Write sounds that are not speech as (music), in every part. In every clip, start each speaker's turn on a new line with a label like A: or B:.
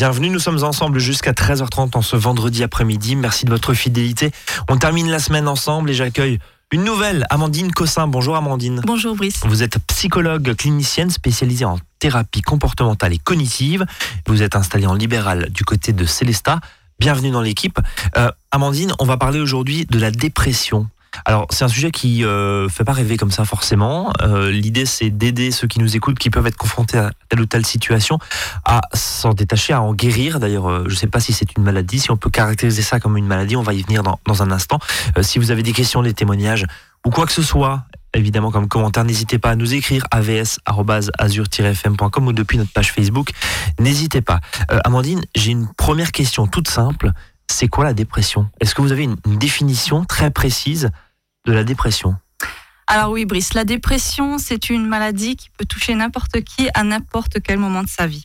A: Bienvenue, nous sommes ensemble jusqu'à 13h30 en ce vendredi après-midi. Merci de votre fidélité. On termine la semaine ensemble et j'accueille une nouvelle, Amandine Cossin. Bonjour Amandine.
B: Bonjour Brice.
A: Vous êtes psychologue clinicienne spécialisée en thérapie comportementale et cognitive. Vous êtes installée en libéral du côté de Célesta. Bienvenue dans l'équipe. Euh, Amandine, on va parler aujourd'hui de la dépression. Alors, c'est un sujet qui euh, fait pas rêver comme ça forcément. Euh, L'idée, c'est d'aider ceux qui nous écoutent, qui peuvent être confrontés à telle ou telle situation, à s'en détacher, à en guérir. D'ailleurs, euh, je ne sais pas si c'est une maladie, si on peut caractériser ça comme une maladie. On va y venir dans, dans un instant. Euh, si vous avez des questions, des témoignages ou quoi que ce soit, évidemment comme commentaire, n'hésitez pas à nous écrire avs@azur-fm.com ou depuis notre page Facebook. N'hésitez pas. Euh, Amandine, j'ai une première question toute simple c'est quoi la dépression? Est-ce que vous avez une, définition très précise de la dépression
B: Alors oui, Brice, la dépression, c'est une maladie qui peut toucher n'importe qui à n'importe quel moment de sa vie.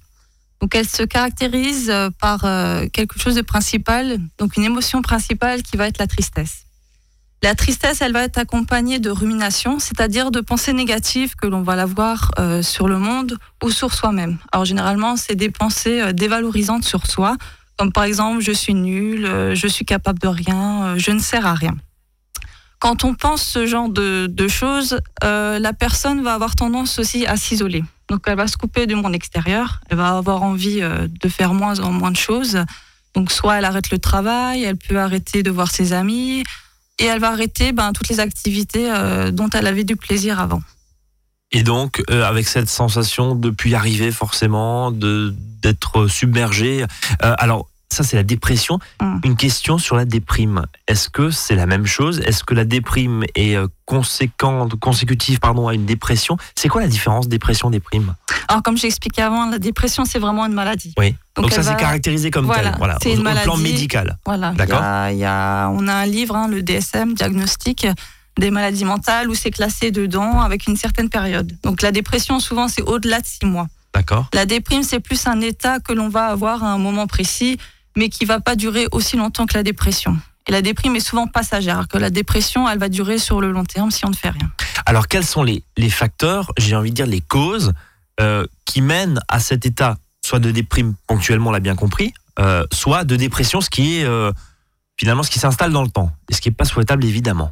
B: Donc elle se caractérise euh, par euh, quelque chose de principal, donc une émotion principale qui va être la tristesse. La tristesse, elle va être accompagnée de rumination, c'est-à-dire de pensées négatives que l'on va l'avoir euh, sur le monde ou sur soi-même. Alors généralement, c'est des pensées dévalorisantes sur soi, comme par exemple je suis nul, je suis capable de rien, je ne sers à rien. Quand on pense ce genre de, de choses, euh, la personne va avoir tendance aussi à s'isoler. Donc elle va se couper du monde extérieur, elle va avoir envie euh, de faire moins en moins de choses. Donc soit elle arrête le travail, elle peut arrêter de voir ses amis, et elle va arrêter ben, toutes les activités euh, dont elle avait du plaisir avant.
A: Et donc, avec cette sensation de puis arriver forcément, d'être submergé. Euh, alors, ça, c'est la dépression.
B: Mm.
A: Une question sur la déprime. Est-ce que c'est la même chose? Est-ce que la déprime est euh, conséquente, consécutive pardon, à une dépression? C'est quoi la différence dépression-déprime
B: Alors comme j'ai expliqué avant, la dépression c'est vraiment une maladie.
A: Oui. Donc, ça,
B: elle
A: c'est
B: va-
A: caractérisé comme
B: Voilà,
A: tel, voilà,
B: c'est
A: au, au plan
B: maladie.
A: médical.
B: Voilà.
A: D'accord.
B: Il y a- il y a- on a un livre, hein, le DSM, diagnostic des maladies mentales, où c'est classé dedans avec une certaine période. Donc la dépression, souvent, c'est au-delà de six mois.
A: D'accord.
B: La déprime, c'est plus un état que l'on va avoir à un moment précis, mais qui va pas durer aussi longtemps que la dépression. Et la déprime est souvent passagère, alors que la dépression, elle va durer sur le long terme si on ne fait rien.
A: Alors, quels sont les, les facteurs, j'ai envie de dire les causes, euh, qui mènent à cet état, soit de déprime ponctuellement, on l'a bien compris, euh, soit de dépression, ce qui est euh, finalement ce qui s'installe dans le temps, et ce qui n'est pas souhaitable évidemment?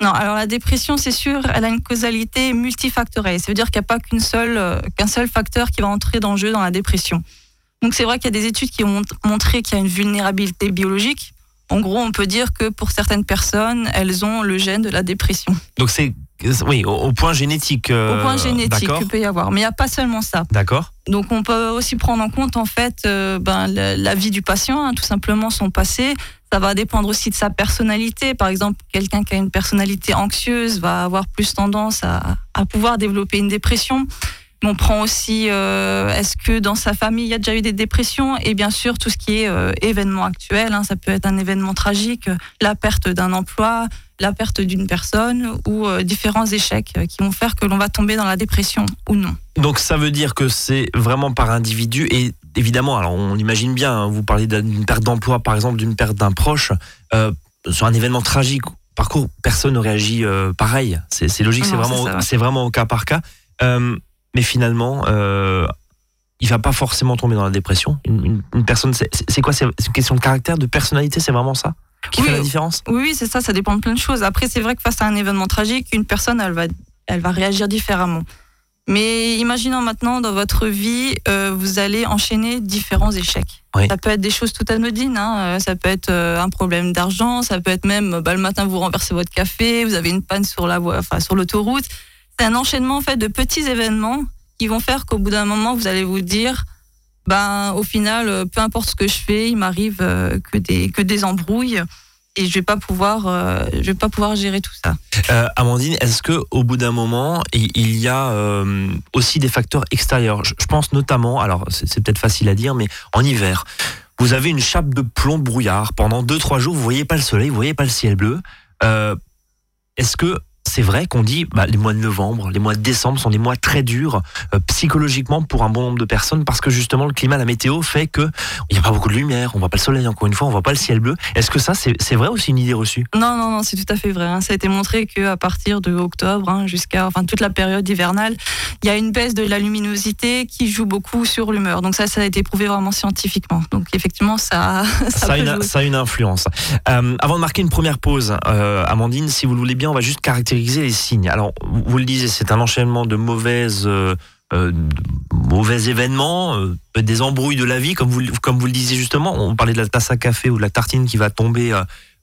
B: Non, alors la dépression, c'est sûr, elle a une causalité multifactorielle. Ça veut dire qu'il n'y a pas qu'une seule, qu'un seul facteur qui va entrer dans le jeu dans la dépression. Donc c'est vrai qu'il y a des études qui ont mont- montré qu'il y a une vulnérabilité biologique. En gros, on peut dire que pour certaines personnes, elles ont le gène de la dépression.
A: Donc c'est oui au, au point génétique. euh,
B: Au point génétique qu'il peut y avoir. Mais il n'y a pas seulement ça.
A: D'accord.
B: Donc on peut aussi prendre en compte en fait euh, ben, la, la vie du patient, hein, tout simplement son passé. Ça va dépendre aussi de sa personnalité. Par exemple, quelqu'un qui a une personnalité anxieuse va avoir plus tendance à, à pouvoir développer une dépression. On prend aussi, euh, est-ce que dans sa famille, il y a déjà eu des dépressions? Et bien sûr, tout ce qui est euh, événement actuel, hein, ça peut être un événement tragique, la perte d'un emploi, la perte d'une personne ou euh, différents échecs qui vont faire que l'on va tomber dans la dépression ou non.
A: Donc ça veut dire que c'est vraiment par individu et évidemment, alors on l'imagine bien, hein, vous parlez d'une perte d'emploi par exemple, d'une perte d'un proche, sur un événement tragique, parcours, personne ne réagit pareil. C'est logique, c'est vraiment,
B: c'est
A: vraiment au cas par cas. Mais finalement, euh, il va pas forcément tomber dans la dépression. Une, une- une personne, c'est quoi? C'est une question de caractère, de personnalité, c'est vraiment ça qui
B: Oui,
A: fait la différence?
B: Oui, c'est ça, ça dépend de plein de choses. Après, c'est vrai que face à un événement tragique, une personne, elle va, elle va réagir différemment. Mais imaginons maintenant, dans votre vie, euh, vous allez enchaîner différents échecs.
A: Oui.
B: Ça peut être des choses tout anodines, hein, euh, ça peut être euh, un problème d'argent, ça peut être même, bah, le matin, vous renversez votre café, vous avez une panne sur la voie, enfin, sur l'autoroute. C'est un enchaînement, en fait, de petits événements qui vont faire qu'au bout d'un moment, vous allez vous dire, ben, au final, euh, peu importe ce que je fais, il m'arrive euh, que des, que des embrouilles et je vais pas pouvoir euh, je vais pas pouvoir gérer tout ça.
A: Amandine, est-ce que au bout d'un moment, il y a aussi des facteurs extérieurs? Je, pense notamment, alors c'est peut-être facile à dire, mais en hiver, vous avez une chape de plomb brouillard pendant 2-3 jours, vous voyez pas le soleil, vous voyez pas le ciel bleu. Est-ce que c'est vrai qu'on dit bah, les mois de novembre, les mois de décembre sont des mois très durs euh, psychologiquement pour un bon nombre de personnes parce que justement le climat, la météo fait que il n'y a pas beaucoup de lumière, on voit pas le soleil encore une fois, on voit pas le ciel bleu. Est-ce que ça c'est vrai ou c'est une idée reçue?
B: Non, non, non, c'est tout à fait vrai. Hein. Ça a été montré qu'à partir de octobre hein, jusqu'à enfin toute la période hivernale, il y a une baisse de la luminosité qui joue beaucoup sur l'humeur. Donc ça, ça a été prouvé vraiment scientifiquement. Donc effectivement, ça, (laughs)
A: ça, a, une, ça a une influence. Euh, avant de marquer une première pause, euh, Amandine, si vous le voulez bien, on va juste caractériser les signes. Alors, vous le disiez, c'est un enchaînement de mauvaises, euh, mauvais événements, des embrouilles de la vie, comme vous, comme vous le disiez justement. On parlait de la tasse à café ou de la tartine qui va tomber.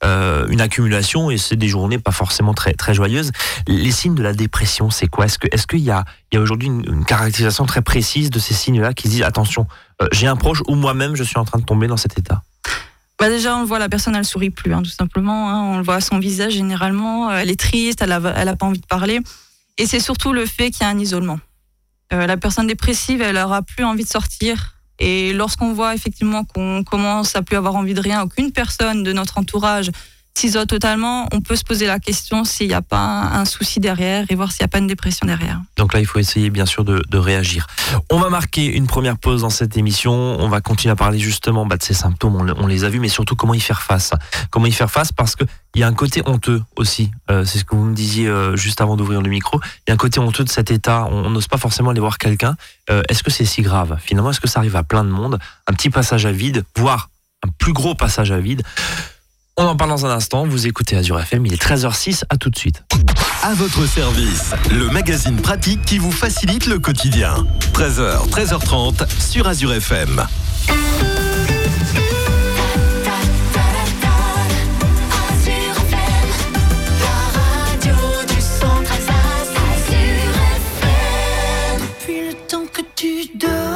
A: une accumulation et c'est des journées pas forcément très très joyeuses. Les signes de la dépression, c'est quoi? Est-ce qu'il y a a aujourd'hui une, une, caractérisation très précise de ces signes-là qui disent attention, j'ai un proche ou moi-même je suis en train de tomber dans cet état?
B: Bah déjà, on le voit, la personne, elle sourit plus, hein, tout simplement. Hein. on le voit à son visage généralement. Euh, elle est triste, elle a, elle a pas envie de parler. Et c'est surtout le fait qu'il y a un isolement. Euh, la personne dépressive, elle aura plus envie de sortir. Et lorsqu'on voit effectivement qu'on commence à plus avoir envie de rien, aucune personne de notre entourage s'isole totalement, on peut se poser la question s'il n'y a pas un, souci derrière et voir s'il n'y a pas une dépression derrière.
A: Donc là, il faut essayer bien sûr de, réagir. On va marquer une première pause dans cette émission. On va continuer à parler justement bah, de ces symptômes. On, les a vus, mais surtout comment y faire face. Comment y faire face parce qu'il y a un côté honteux aussi. Euh, c'est ce que vous me disiez euh, juste avant d'ouvrir le micro. Il y a un côté honteux de cet état. On n'ose pas forcément aller voir quelqu'un. Euh, est-ce que c'est si grave? Finalement, est-ce que ça arrive à plein de monde? Un petit passage à vide, voire un plus gros passage à vide. On en parle dans un instant. Vous écoutez Azure FM, il est 13h06. À tout de suite.
C: À votre service, le magazine pratique qui vous facilite le quotidien. 13h, 13h30 sur Azure FM. Depuis le temps que tu dors.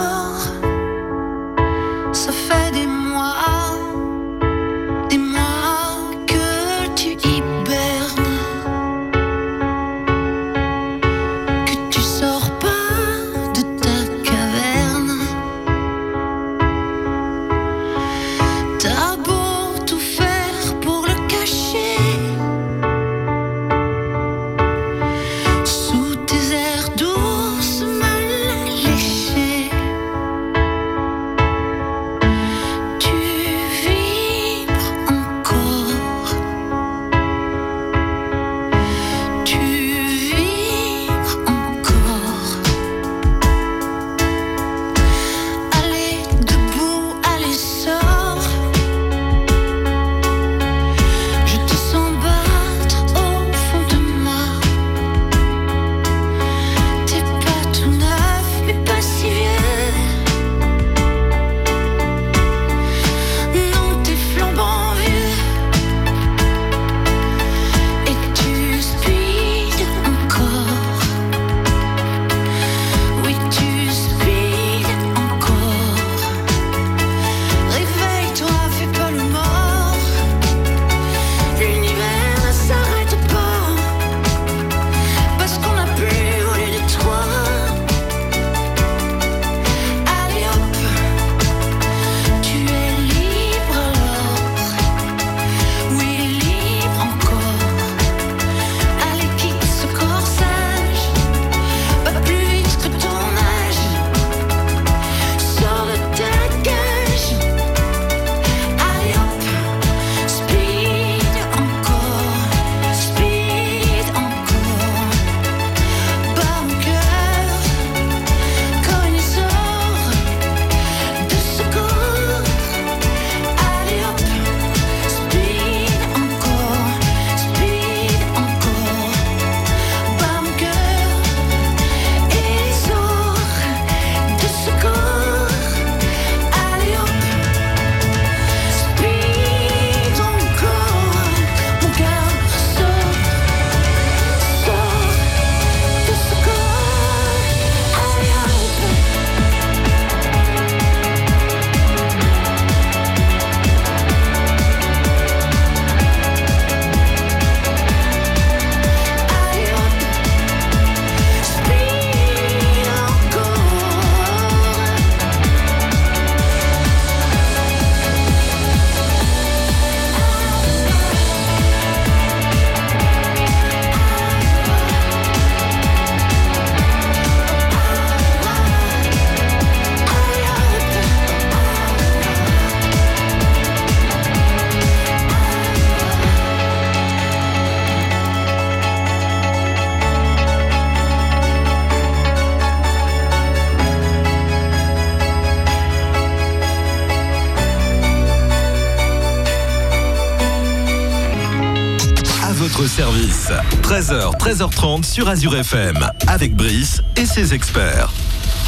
C: 13h, 13h30 sur Azure FM, avec Brice et ses experts.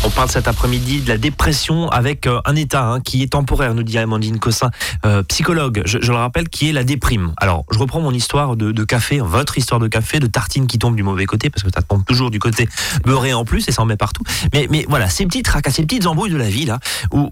A: On parle cet après-midi de la dépression avec euh, un état hein, qui est temporaire, nous dit Amandine Cossin, euh, psychologue, je, le rappelle, qui est la déprime. Alors, je reprends mon histoire de, café, votre histoire de café, de tartine qui tombe du mauvais côté, parce que ça tombe toujours du côté beurré en plus et ça en met partout. Mais, voilà, ces petites tracas, ces petites embrouilles de la vie, là, où,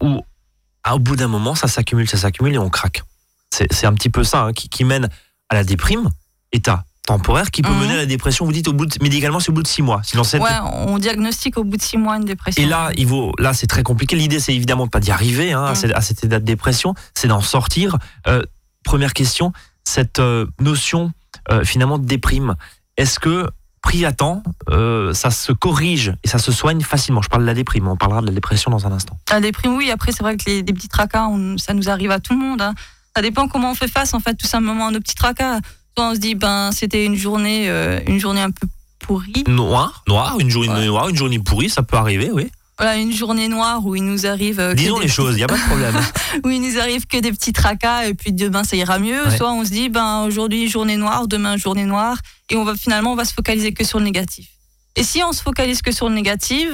A: ah, au bout d'un moment, ça s'accumule, ça s'accumule et on craque. C'est un petit peu ça hein, qui mène à la déprime, état temporaire qui peut
B: Mhm.
A: mener à la dépression. Vous dites au bout de, médicalement, c'est au bout de six mois. Sinon, c'est
B: Ouais, on diagnostique au bout de six mois une dépression.
A: et là, il vaut, là, c'est très compliqué. L'idée, c'est évidemment de pas d'y arriver hein, à, cette- à cet état de dépression, c'est d'en sortir. Euh, première question, cette euh, notion euh, finalement de déprime, est-ce que pris à temps, euh, ça se corrige et ça se soigne facilement? Je parle de la déprime, on parlera de la dépression dans un instant.
B: La déprime, oui. Après, c'est vrai que les, petits tracas, on- ça nous arrive à tout le monde. hein. Ça dépend comment on fait face, en fait, tout simplement à nos petits tracas. Soit on se dit, ben, c'était une journée, euh, une journée un peu pourrie.
A: Noir, noir, une journée
B: Ouais.
A: noire, une journée pourrie, ça peut arriver, oui.
B: Voilà, une journée noire où il nous arrive. euh,
A: Disons les
B: petits-
A: choses, il y a pas de problème. (laughs)
B: Où il nous arrive que des petits tracas et puis demain ça ira mieux.
A: Ouais.
B: Soit on se dit, ben, aujourd'hui journée noire, demain journée noire. Et on va finalement, on va se focaliser que sur le négatif. Et si on se focalise que sur le négatif,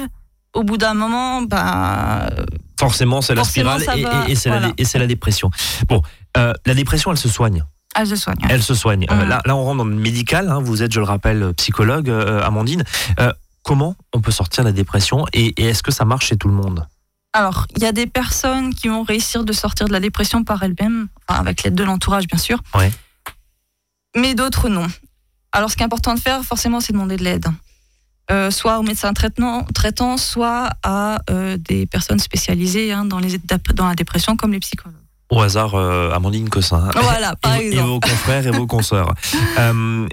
B: au bout d'un moment, ben,
A: Forcément, c'est la spirale et,
B: va,
A: et- et c'est la,
B: voilà.
A: et c'est la dépression. Bon, euh, la dépression, elle se soigne.
B: Elle se soigne.
A: Elle se soigne. Euh, là, là, on rentre dans le médical. hein. Vous êtes, je le rappelle, psychologue, euh, Amandine. Euh, comment on peut sortir de la dépression et, et est-ce que ça marche chez tout le monde?
B: Alors, il y a des personnes qui vont réussir de sortir de la dépression par elles-mêmes, enfin, avec l'aide de l'entourage, bien sûr.
A: Ouais.
B: Mais d'autres, non. Alors, ce qui est important de faire, forcément, c'est demander de l'aide. Euh, soit au médecin traitant, traitant soit à euh, des personnes spécialisées hein, dans, les, étapes- dans la dépression, comme les psychologues.
A: Au hasard, euh, Amandine Cossin. hein.
B: Voilà, par (laughs)
A: et, vos- et
B: exemple.
A: vos confrères et vos (laughs) consoeurs. Euh,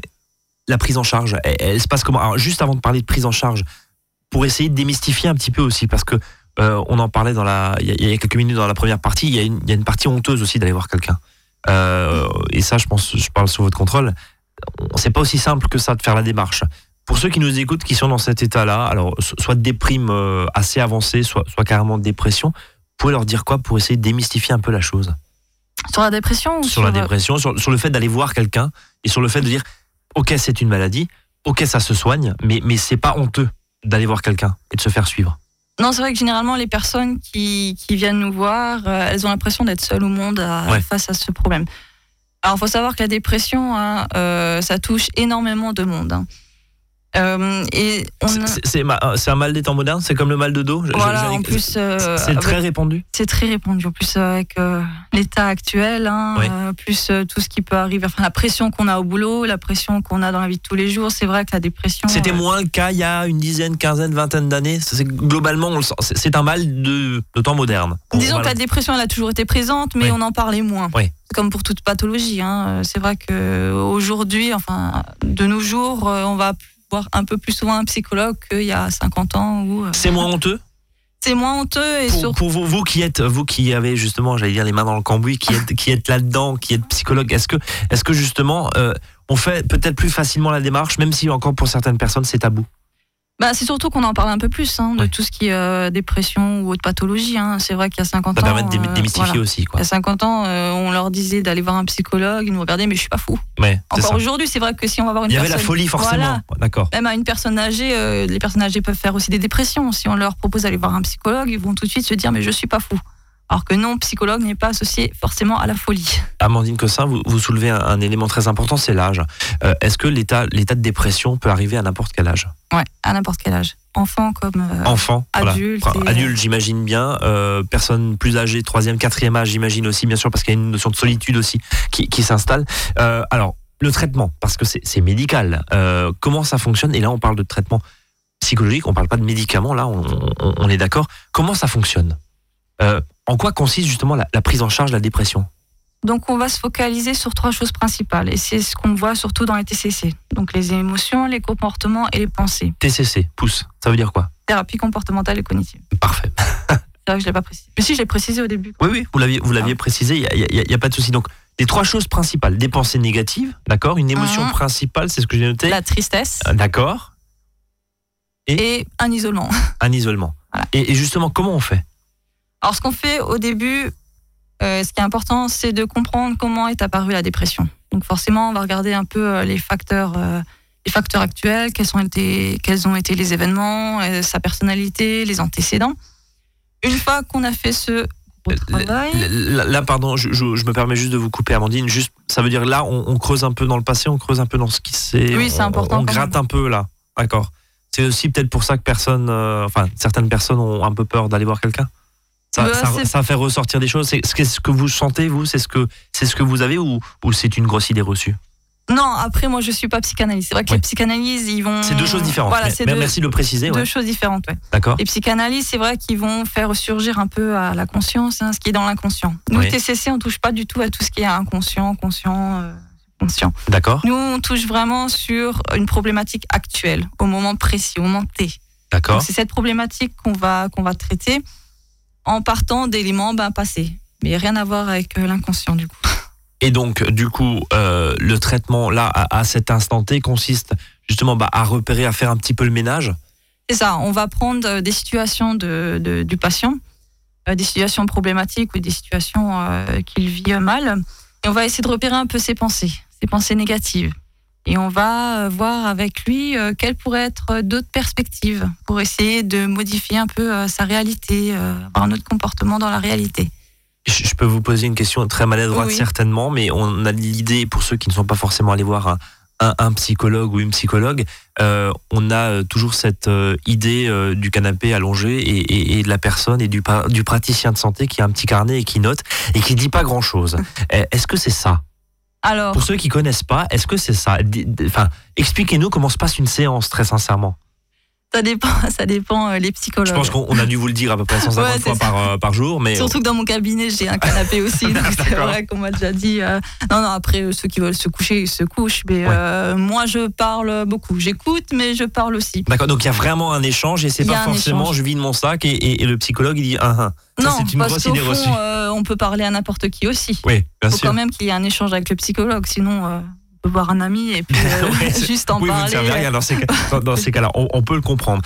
A: la prise en charge, elle, elle se passe comment? Alors, Juste avant de parler de prise en charge, pour essayer de démystifier un petit peu aussi, parce que euh, on en parlait dans la, il y, a- il y a quelques minutes dans la première partie, il y a une, il y a une partie honteuse aussi d'aller voir quelqu'un. Et ça, je pense, je parle sous votre contrôle. On- C'est pas aussi simple que ça de faire la démarche. Pour ceux qui nous écoutent, qui sont dans cet état-là, alors so- soit de déprime assez avancée, soit, soit carrément de dépression, pouvez leur dire quoi pour essayer de démystifier un peu la chose?
B: Sur la dépression ou
A: sur la
B: euh,
A: dépression, sur, sur le fait d'aller voir quelqu'un et sur le fait de dire ok c'est une maladie, ok ça se soigne, mais mais c'est pas honteux d'aller voir quelqu'un et de se faire suivre.
B: Non, c'est vrai que généralement, les personnes qui, qui viennent nous voir, euh, elles ont l'impression d'être seules au monde à-
A: Ouais.
B: face à ce problème. Alors, il faut savoir que la dépression, hein, euh, ça touche énormément de monde. hein. Euh, et
A: C'est- un mal des temps modernes, c'est comme le mal de dos.
B: Voilà, en plus, euh,
A: c'est
B: avec-
A: très répandu.
B: c'est très répandu. En plus, avec euh, l'état actuel, hein,
A: Oui.
B: plus tout ce qui peut arriver, enfin, la pression qu'on a au boulot, la pression qu'on a dans la vie de tous les jours, c'est vrai que la dépression.
A: C'était moins le cas il y a une dizaine, quinzaine, vingtaine d'années. Globalement, on le sent. C'est un mal de, de temps moderne. On-
B: Disons que la dépression, elle a toujours été présente, mais
A: Oui.
B: on en parlait moins.
A: Oui.
B: Comme pour toute pathologie. hein. C'est vrai que aujourd'hui, enfin, de nos jours, on va voir un peu plus souvent un psychologue qu'il y a 50 ans. Où, euh,
A: C'est moins honteux (laughs)
B: c'est moins honteux et
A: pour,
B: surtout.
A: pour vous, vous qui êtes, vous qui avez justement, j'allais dire les mains dans le cambouis, qui êtes, qui êtes là-dedans, qui êtes psychologue. Est-ce que, est-ce que justement, euh, on fait peut-être plus facilement la démarche, même si encore pour certaines personnes c'est tabou?
B: Bah, c'est surtout qu'on en parle un peu plus hein, de
A: Ouais.
B: tout ce qui est euh, dépression ou autre pathologie. hein. C'est vrai qu'il y a 50
A: Ça
B: ans.
A: permet de
B: euh,
A: démystifier
B: voilà.
A: aussi,
B: Il
A: quoi.
B: y a 50 ans, euh, on leur disait d'aller voir un psychologue, ils nous regardaient, mais je suis pas fou.
A: Ouais,
B: Encore
A: ça.
B: aujourd'hui, c'est vrai que si on va voir une
A: Il y avait la
B: personne-
A: folie forcément.
B: Voilà.
A: D'accord.
B: Même à une personne âgée, euh, les personnes âgées peuvent faire aussi des dépressions. Si on leur propose d'aller voir un psychologue, ils vont tout de suite se dire mais je suis pas fou. Alors que non, psychologue n'est pas associé forcément à la folie.
A: Amandine Cossin, vous, vous soulevez un, un élément très important, c'est l'âge. Euh, Est-ce que l'état, l'état de dépression peut arriver à n'importe quel âge?
B: Ouais, à n'importe quel âge. Enfant comme euh,
A: Enfant,
B: adulte et-
A: adulte, j'imagine bien. Euh, personne plus âgée, troisième, quatrième âge, j'imagine aussi, bien sûr, parce qu'il y a une notion de solitude aussi qui, qui s'installe. Alors, le traitement, parce que c'est médical. Comment ça fonctionne? Et là, on parle de traitement psychologique, on parle pas de médicaments. Là, on, on- on est d'accord. Comment ça fonctionne? Euh, En quoi consiste justement la, la prise en charge de la dépression
B: Donc on va se focaliser sur trois choses principales et c'est ce qu'on voit surtout dans les TCC. Donc les émotions, les comportements et les pensées.
A: TCC, pouce. Ça veut dire quoi
B: Thérapie comportementale et cognitive.
A: Parfait. (laughs)
B: C'est vrai que je l'ai pas précisé. Mais si je l'ai précisé au début.
A: Oui, oui, vous l'aviez, vous l'aviez
B: Ah.
A: précisé, il n'y a, pas de souci. Donc, les trois choses principales, des pensées négatives, d'accord Une émotion
B: Mhm.
A: principale, c'est ce que j'ai noté.
B: La tristesse
A: Euh, D'accord.
B: et un isolement.
A: Un isolement.
B: Voilà.
A: Et, et justement, comment on fait
B: Alors, ce qu'on fait au début, euh, ce qui est important, c'est de comprendre comment est apparue la dépression. Donc forcément, on va regarder un peu les facteurs, les facteurs actuels, quels, sont été, quels ont été les événements, sa personnalité, les antécédents. Une fois qu'on a fait ce
A: Là, pardon, je, me permets juste de vous couper, Amandine. Juste, ça veut dire là, on, creuse un peu dans le passé, on creuse un peu dans ce qui s'est.
B: Oui, c'est important.
A: On, gratte un peu là, d'accord. C'est aussi peut-être pour ça que personne, euh, enfin, certaines personnes ont un peu peur d'aller voir quelqu'un? Ça, bah, ça, fait ressortir des choses. C'est ce que vous sentez, vous? C'est ce que c'est ce que vous avez ou, ou c'est une grosse idée reçue?
B: Non, après, moi, je suis pas psychanalyste. C'est vrai que les psychanalystes, ils vont.
A: C'est deux choses différentes. Voilà, merci de le préciser.
B: Deux choses différentes, ouais.
A: D'accord.
B: Les psychanalystes, c'est vrai qu'ils vont faire surgir un peu à la conscience, hein, ce qui est dans l'inconscient. Nous, TCC, on touche pas du tout à tout ce qui est inconscient, conscient, euh, conscient.
A: D'accord.
B: Nous, on touche vraiment sur une problématique actuelle, au moment précis, au moment T.
A: D'accord.
B: C'est cette problématique qu'on va, qu'on va traiter en partant d'éléments ben, passés. Mais rien à voir avec euh, l'inconscient, du coup. (laughs)
A: Et donc, du coup, euh, le traitement là, à, cet instant T, consiste justement bah, à repérer, à faire un petit peu le ménage?
B: C'est ça. On va prendre euh, des situations de, du patient, euh, des situations problématiques ou des situations qu'il vit mal, et on va essayer de repérer un peu ses pensées, ses pensées négatives. Et on va voir avec lui quelles pourraient être d'autres perspectives pour essayer de modifier un peu sa réalité, avoir un autre comportement dans la réalité.
A: Je peux vous poser une question très maladroite certainement, mais on a l'idée, pour ceux qui ne sont pas forcément allés voir un, psychologue ou une psychologue, euh, on a euh, toujours cette euh, idée du canapé allongé et, de la personne et du, du praticien de santé qui a un petit carnet et qui note et qui dit pas grand-chose. (laughs) Est-ce que c'est ça?
B: Alors,
A: Pour ceux qui connaissent pas, est-ce que c'est ça? Enfin, expliquez-nous comment se passe une séance, très sincèrement.
B: Ça dépend, (laughs) ça dépend euh, les psychologues. Je
A: pense qu'on a dû vous le dire à peu près 150 fois par, euh, par, jour. Mais...
B: Surtout que dans mon cabinet, j'ai un canapé (laughs) aussi. donc c'est vrai qu'on m'a déjà dit. Euh, non, non, après, ceux qui veulent se coucher, ils se couchent. Mais moi, je parle beaucoup. J'écoute, mais je parle aussi.
A: D'accord, donc il y a vraiment un échange et c'est pas forcément je vide mon sac et, et, le psychologue il dit ah, ah.
B: Ça, non, une parce qu'au fond, on peut parler à n'importe qui aussi.
A: Oui,
B: bien Il faut quand même qu'il y ait un échange avec le psychologue, sinon voir un ami et puis (laughs) (laughs) juste en
A: oui,
B: parler.
A: Vous ne rien dans ces, dans ces cas-là. On, peut le comprendre.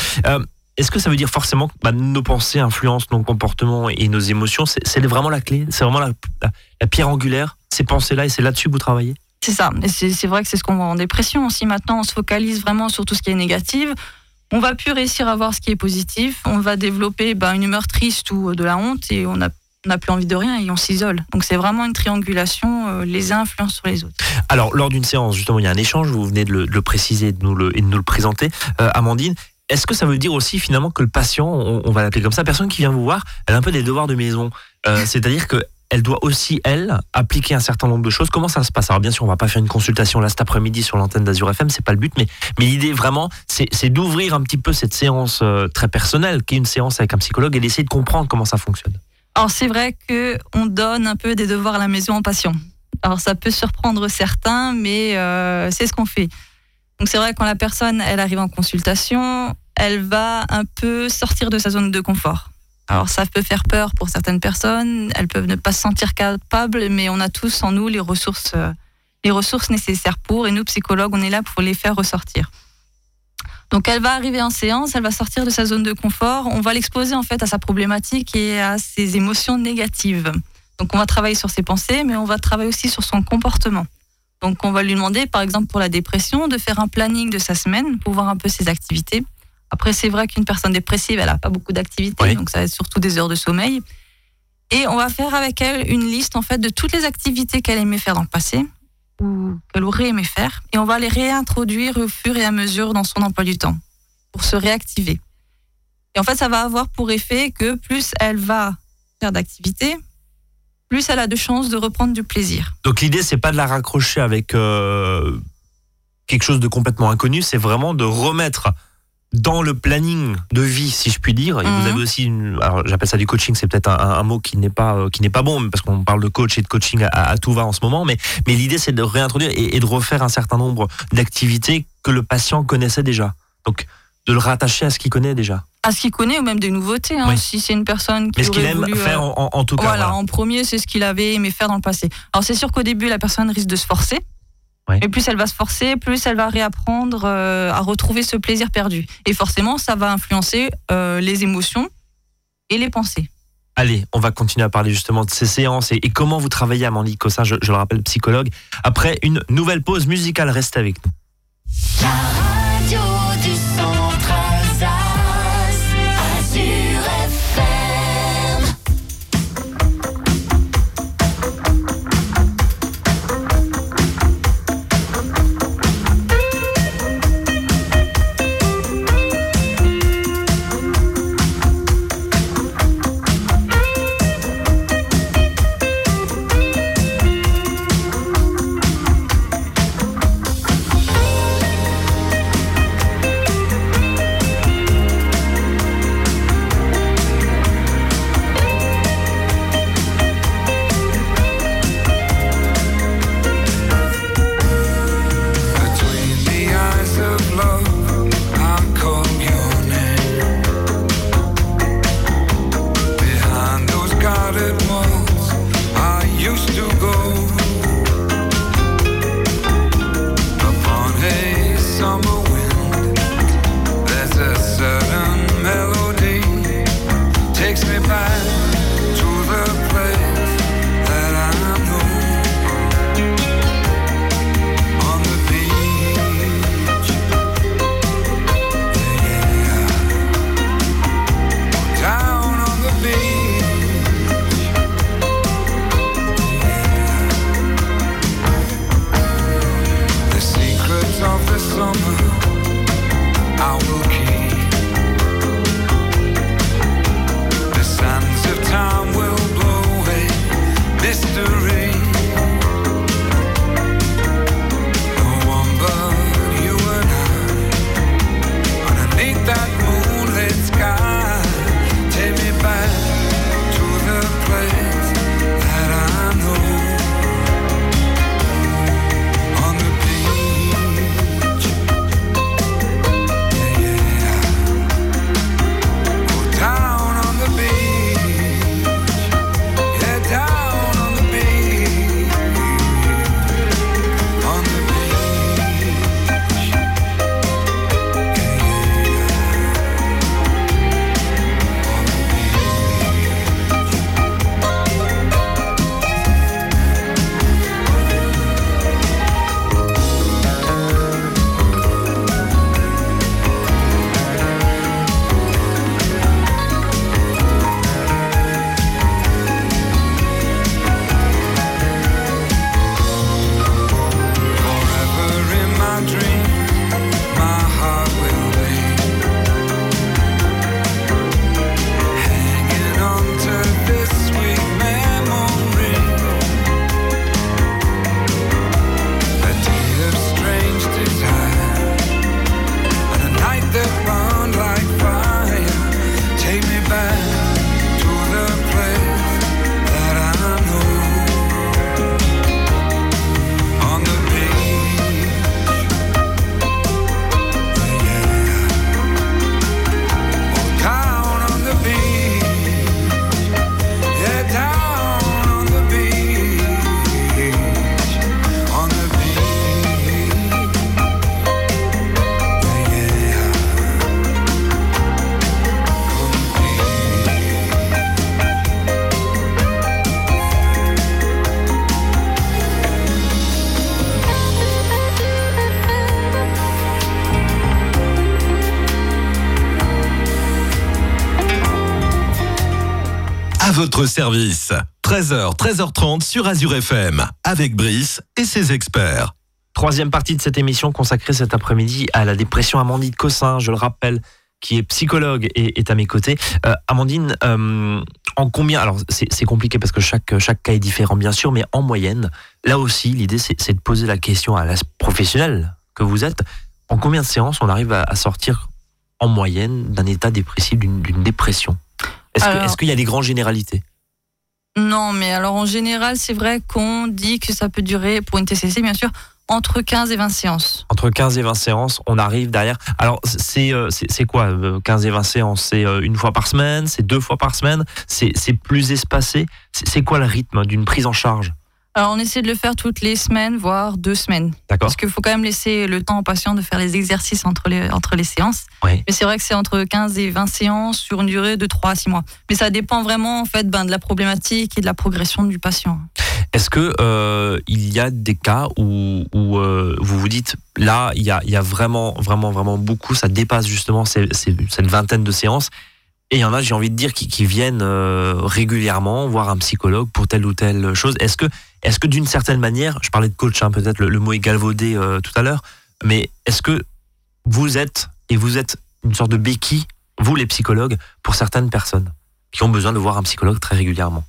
A: Est-ce que ça veut dire forcément que bah, nos pensées influencent nos comportements et nos émotions? C'est vraiment la clé C'est vraiment la, pierre angulaire Ces pensées-là et c'est là-dessus que vous travaillez?
B: C'est ça. C'est vrai que c'est ce qu'on voit en dépression aussi. Maintenant, on se focalise vraiment sur tout ce qui est négatif. On va plus réussir à voir ce qui est positif. On va développer bah, une humeur triste ou de la honte et on n'a plus envie de rien et on s'isole. Donc c'est vraiment une triangulation, euh, les uns influencent sur les autres.
A: Alors lors d'une séance, justement, il y a un échange, vous venez de le, préciser et de nous le, et de nous le présenter. Euh, Amandine, est-ce que ça veut dire aussi finalement que le patient, on, va l'appeler comme ça, personne qui vient vous voir, elle a un peu des devoirs de maison. Euh, (laughs) c'est-à-dire que elle doit aussi, elle, appliquer un certain nombre de choses. Comment ça se passe? Alors bien sûr, on va pas faire une consultation là cet après-midi sur l'antenne d'Azur FM, c'est pas le but, mais, mais l'idée vraiment, c'est d'ouvrir un petit peu cette séance très personnelle, qui est une séance avec un psychologue, et d'essayer de comprendre comment ça fonctionne.
B: Alors c'est vrai que on donne un peu des devoirs à la maison en patient. Alors ça peut surprendre certains, mais euh, c'est ce qu'on fait. Donc c'est vrai quand la personne elle arrive en consultation, elle va un peu sortir de sa zone de confort. Alors ça peut faire peur pour certaines personnes, elles peuvent ne pas se sentir capables, mais on a tous en nous les ressources, euh, les ressources nécessaires pour, et nous psychologues on est là pour les faire ressortir. Donc elle va arriver en séance, elle va sortir de sa zone de confort, on va l'exposer en fait à sa problématique et à ses émotions négatives. Donc on va travailler sur ses pensées, mais on va travailler aussi sur son comportement. Donc on va lui demander, par exemple pour la dépression, de faire un planning de sa semaine pour voir un peu ses activités. Après, c'est vrai qu'une personne dépressive, elle n'a pas beaucoup d'activités, donc ça va être surtout des heures de sommeil. Et on va faire avec elle une liste en fait de toutes les activités qu'elle aimait faire dans le passé ou qu'elle aurait aimé faire, et on va les réintroduire au fur et à mesure dans son emploi du temps pour se réactiver. Et en fait, ça va avoir pour effet que plus elle va faire d'activités, plus elle a de chances de reprendre du plaisir.
A: Donc l'idée, c'est pas de la raccrocher avec euh, quelque chose de complètement inconnu, c'est vraiment de remettre dans le planning de vie, si je puis dire. Et vous mhm. avez aussi, une, alors j'appelle ça du coaching, c'est peut-être un, mot qui n'est pas euh, qui n'est pas bon, parce qu'on parle de coach et de coaching à, tout va en ce moment. Mais mais l'idée, c'est de réintroduire et, de refaire un certain nombre d'activités que le patient connaissait déjà. Donc de le rattacher à ce qu'il connaît déjà
B: à ce qu'il connaît ou même des nouveautés. Hein, Si c'est une personne qui.
A: Mais ce qu'il aime faire euh, en, tout cas.
B: Voilà, en premier, c'est ce qu'il avait aimé faire dans le passé. Alors c'est sûr qu'au début, la personne risque de se forcer. Et plus elle va se forcer, plus elle va réapprendre euh, à retrouver ce plaisir perdu. Et forcément, ça va influencer euh, les émotions et les pensées.
D: Allez, on va continuer à parler justement de ces séances et, comment vous travaillez, Amandine Cossin, je, je le rappelle, psychologue. Après une nouvelle pause musicale, restez avec nous.
E: Votre service. 13h, 13h30 sur Azure FM, avec Brice et ses experts.
D: Troisième partie de cette émission consacrée cet après-midi à la dépression. Amandine Cossin, je le rappelle, qui est psychologue et est à mes côtés. Euh, Amandine, euh, en combien Alors c'est compliqué parce que chaque, chaque cas est différent bien sûr, mais en moyenne, là aussi l'idée c'est de poser la question à la professionnelle que vous êtes. En combien de séances on arrive à sortir en moyenne d'un état dépressif, d'une dépression? Est-ce qu'il y a des grandes généralités?
B: Non, mais alors en général, c'est vrai qu'on dit que ça peut durer, pour une TCC bien sûr, entre 15 et 20 séances.
D: Entre 15 et 20 séances, on arrive derrière. Alors, c'est euh, quoi 15 euh, et 20 séances? C'est euh, une fois par semaine? C'est deux fois par semaine? C'est plus espacé? C'est quoi le rythme d'une prise en charge?
B: Alors, on essaie de le faire toutes les semaines, voire deux semaines.
A: D'accord.
B: Parce qu'il faut quand même laisser le temps aux patients de faire les exercices entre les, entre les séances.
A: Oui.
B: Mais c'est vrai que c'est entre 15 et 20 séances sur une durée de 3 à 6 mois. Mais ça dépend vraiment en fait, ben, de la problématique et de la progression du patient.
A: Est-ce que euh, il y a des cas où, où, euh, vous vous dites là il y a, il y a vraiment vraiment vraiment beaucoup ça dépasse justement ces- ces- cette vingtaine de séances et il y en a j'ai envie de dire qui, qui viennent euh, régulièrement voir un psychologue pour telle ou telle chose est-ce que est-ce que d'une certaine manière je parlais de coach hein, peut-être le, le mot est galvaudé euh, tout à l'heure mais est-ce que vous êtes et vous êtes une sorte de béquille vous les psychologues pour certaines personnes qui ont besoin de voir un psychologue très régulièrement?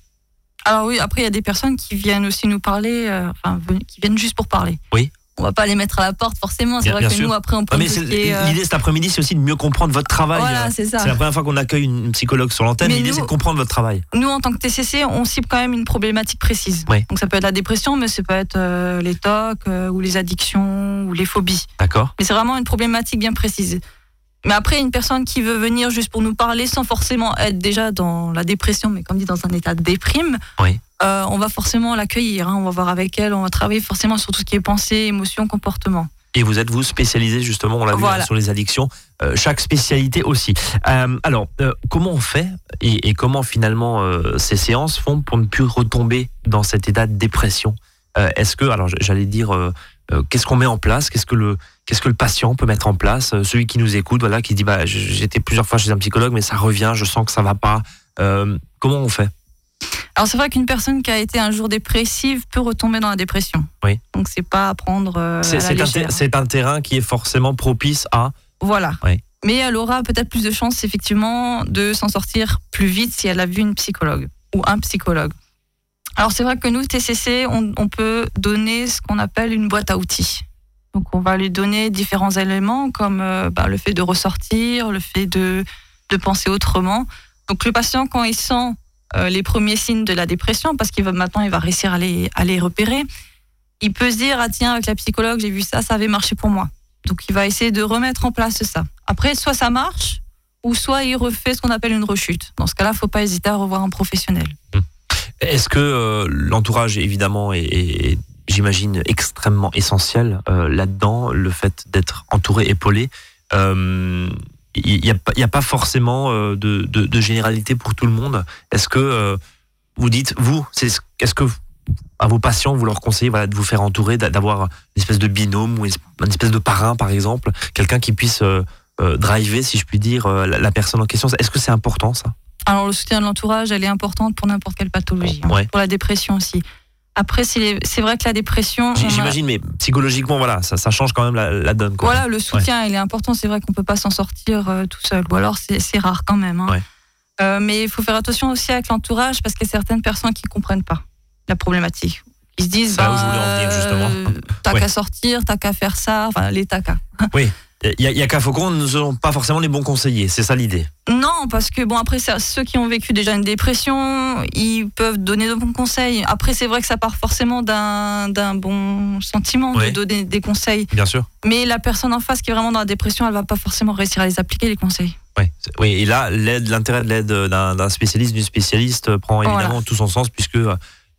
B: Alors oui, après il y a des personnes qui viennent aussi nous parler, euh, enfin qui viennent juste pour parler.
A: Oui.
B: On va pas les mettre à la porte forcément. C'est vrai que
A: sûr.
B: nous après on peut
A: Ah, mais c'est- l'idée cet après-midi, c'est aussi de mieux comprendre votre travail.
B: Voilà,
A: Euh,
B: c'est
A: la première fois qu'on accueille une psychologue sur l'antenne. L'idée, c'est de comprendre votre travail.
B: Nous, en tant que TCC, on cible quand même une problématique précise.
A: Oui.
B: Donc ça peut être la dépression, mais ça peut être euh, les TOC euh, ou les addictions ou les phobies.
A: D'accord
B: Mais c'est vraiment une problématique bien précise. Mais après, une personne qui veut venir juste pour nous parler sans forcément être déjà dans la dépression, mais comme dit dans un état de déprime,
A: Oui.
B: euh, on va forcément l'accueillir. hein. On va voir avec elle, on va travailler forcément sur tout ce qui est pensée, émotion, comportement.
A: Et vous êtes, vous, spécialisé, justement, on l'a vu hein, sur les addictions. Euh, chaque spécialité aussi. Euh, alors, euh, comment on fait et, et comment, finalement, ces séances font pour ne plus retomber dans cet état de dépression? Est-ce que, alors, j'allais dire, qu'est-ce qu'on met en place? Qu'est-ce que le Qu'est-ce que le patient peut mettre en place Euh, Celui qui nous écoute, voilà, qui dit bah, j'étais plusieurs fois chez un psychologue, mais ça revient, je sens que ça va pas. Euh, comment on fait?
B: Alors c'est vrai qu'une personne qui a été un jour dépressive peut retomber dans la dépression.
A: Oui.
B: Donc c'est pas à prendre euh,
A: C'est
B: la
A: c'est un, terrain qui est forcément propice à.
B: Voilà.
A: Oui.
B: Mais elle aura peut-être plus de chances, effectivement, de s'en sortir plus vite si elle a vu une psychologue ou un psychologue. Alors, c'est vrai que nous, TCC, on, on peut donner ce qu'on appelle une boîte à outils. Donc, on va lui donner différents éléments comme euh, bah, le fait de ressortir, le fait de, de penser autrement. Donc, le patient, quand il sent euh, les premiers signes de la dépression, parce qu'il va maintenant, il va réussir à les, à les repérer, il peut se dire, ah tiens, avec la psychologue, j'ai vu ça, ça avait marché pour moi. Donc il va essayer de remettre en place ça. Après, soit ça marche, ou soit il refait ce qu'on appelle une rechute. Dans ce cas-là, faut pas hésiter à revoir un professionnel.
A: Est-ce que euh, l'entourage, évidemment, est, j'imagine, extrêmement essentiel euh, là-dedans, le fait d'être entouré, épaulé. Euh, Il n'y a, pas- a forcément euh, de, de, de généralité pour tout le monde. Est-ce que euh, vous dites, vous, est-ce que à vos patients, vous leur conseillez voilà, de vous faire entourer, d'a- d'avoir une espèce de binôme ou une espèce de parrain, par exemple, quelqu'un qui puisse euh, euh, driver, si je puis dire, euh, la, la personne en question? Est-ce que c'est important, ça?
B: Alors le soutien de l'entourage, elle est importante pour n'importe quelle pathologie, hein, pour la dépression aussi. Après, c'est vrai que la dépression,
A: J'imagine, mais psychologiquement, voilà, ça, ça change quand même la, la donne. Quoi.
B: voilà, le soutien, il est important. C'est vrai qu'on peut pas s'en sortir euh, tout seul, ou alors c'est rare quand même. hein.
A: Ouais.
B: Euh, mais il faut faire attention aussi avec l'entourage parce qu'il y a certaines personnes qui comprennent pas la problématique. Ils se disent, bah,
A: je voulais en venir, justement.
B: euh, t'as
A: Ouais.
B: qu'à sortir, t'as qu'à faire ça, enfin les t'as qu'à.
A: Il y a, a qu'à Faucon, nous ne sommes pas forcément les bons conseillers, c'est ça l'idée.
B: Non, parce que bon après ça, ceux qui ont vécu déjà une dépression, ils peuvent donner de bons conseils. Après c'est vrai que ça part forcément d'un bon sentiment de donner des conseils,
A: Bien sûr.
B: mais la personne en face qui est vraiment dans la dépression, elle va pas forcément réussir à les appliquer les conseils.
A: Oui, oui et là, l'intérêt de l'aide d'un spécialiste, d'une spécialiste euh, prend évidemment
B: Voilà.
A: tout son sens puisque euh,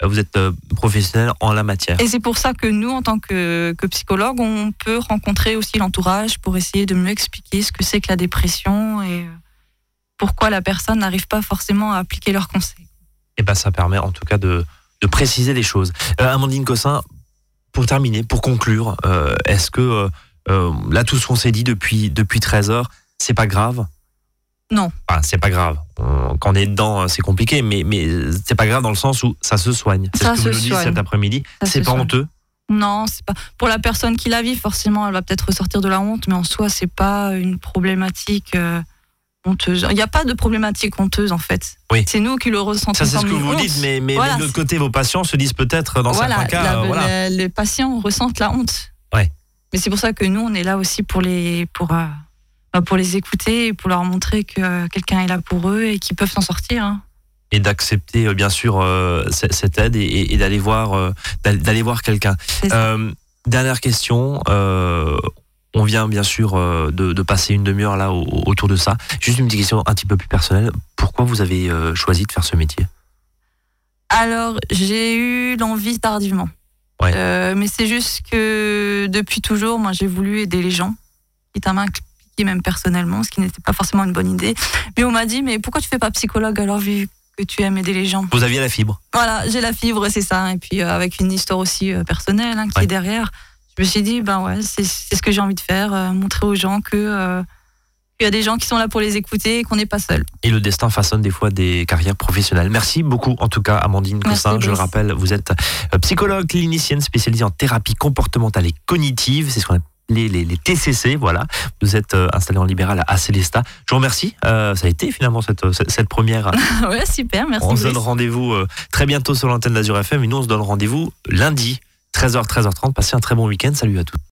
A: vous êtes euh, professionnel en la matière.
B: Et c'est pour ça que nous, en tant que, que psychologue, on peut rencontrer aussi l'entourage pour essayer de mieux expliquer ce que c'est que la dépression et euh, pourquoi la personne n'arrive pas forcément à appliquer leurs conseils.
A: Et ben, ça permet en tout cas de, de préciser les choses. Euh, Amandine Cossin, pour terminer, pour conclure, euh, est-ce que euh, là, tout ce qu'on s'est dit depuis, depuis 13 heures, c'est pas grave?
B: Non.
A: Enfin, c'est pas grave. On- Quand on est dedans, euh, c'est compliqué, mais, mais c'est pas grave dans le sens où ça se soigne. C'est
B: Ça
A: ce que vous
B: se
A: nous dites cet après-midi. C'est pas
B: soigne.
A: honteux.
B: Non, c'est pas pour la personne qui la vit. Forcément, elle va peut-être ressortir de la honte, mais en soi, c'est pas une problématique euh, honteuse. Il n'y a pas de problématique honteuse en fait.
A: Oui.
B: C'est nous qui le ressentons
A: Ça, c'est ce que vous
B: honte.
A: dites, mais, mais,
B: Voilà,
A: mais de l'autre côté, vos patients se disent peut-être, dans
B: voilà,
A: certains cas,
B: la-
A: euh, voilà.
B: les patients ressentent la honte.
A: Ouais.
B: Mais c'est pour ça que nous, on est là aussi pour les, pour, euh, pour les écouter et pour leur montrer que euh, quelqu'un est là pour eux et qu'ils peuvent s'en sortir. hein.
A: et d'accepter euh, bien sûr euh, cette aide et, et- et d'aller voir euh, d'aller voir quelqu'un. Euh, dernière question. euh, on vient bien sûr euh, de, de passer une demi-heure là au- autour de ça. Juste une petite question un petit peu plus personnelle. Pourquoi vous avez euh, choisi de faire ce métier?
B: Alors, j'ai eu l'envie tardivement.
A: Ouais.
B: Euh, mais c'est juste que depuis toujours, moi, j'ai voulu aider les gens, qui t'a impliqué même personnellement, ce qui n'était pas forcément une bonne idée. Mais on m'a dit, mais pourquoi tu fais pas psychologue alors vu que tu aimes aider les gens?
A: Vous aviez la fibre.
B: Voilà, j'ai la fibre, c'est ça. Et puis euh, avec une histoire aussi euh, personnelle hein, qui
A: Ouais.
B: est derrière, je me suis dit, ben ouais, c'est c'est ce que j'ai envie de faire, euh, montrer aux gens que qu'il y a des gens qui sont là pour les écouter et qu'on n'est pas seul.
A: Et le destin façonne des fois des carrières professionnelles. Merci beaucoup, en tout cas, Amandine Cossin. Je le rappelle, vous êtes psychologue clinicienne spécialisée en thérapie comportementale et cognitive. C'est ce qu'on appelle les, les, les TCC. Voilà. Vous êtes euh, installé en libéral à Célestat. Je vous remercie. Euh, ça a été finalement cette, cette, cette première. (laughs)
B: ouais, super, merci.
A: on se donne rendez-vous euh, très bientôt sur l'antenne d'Azur FM. Et nous, on se donne rendez-vous lundi, 13h, 13h30. Passez un très bon week-end. Salut à tous.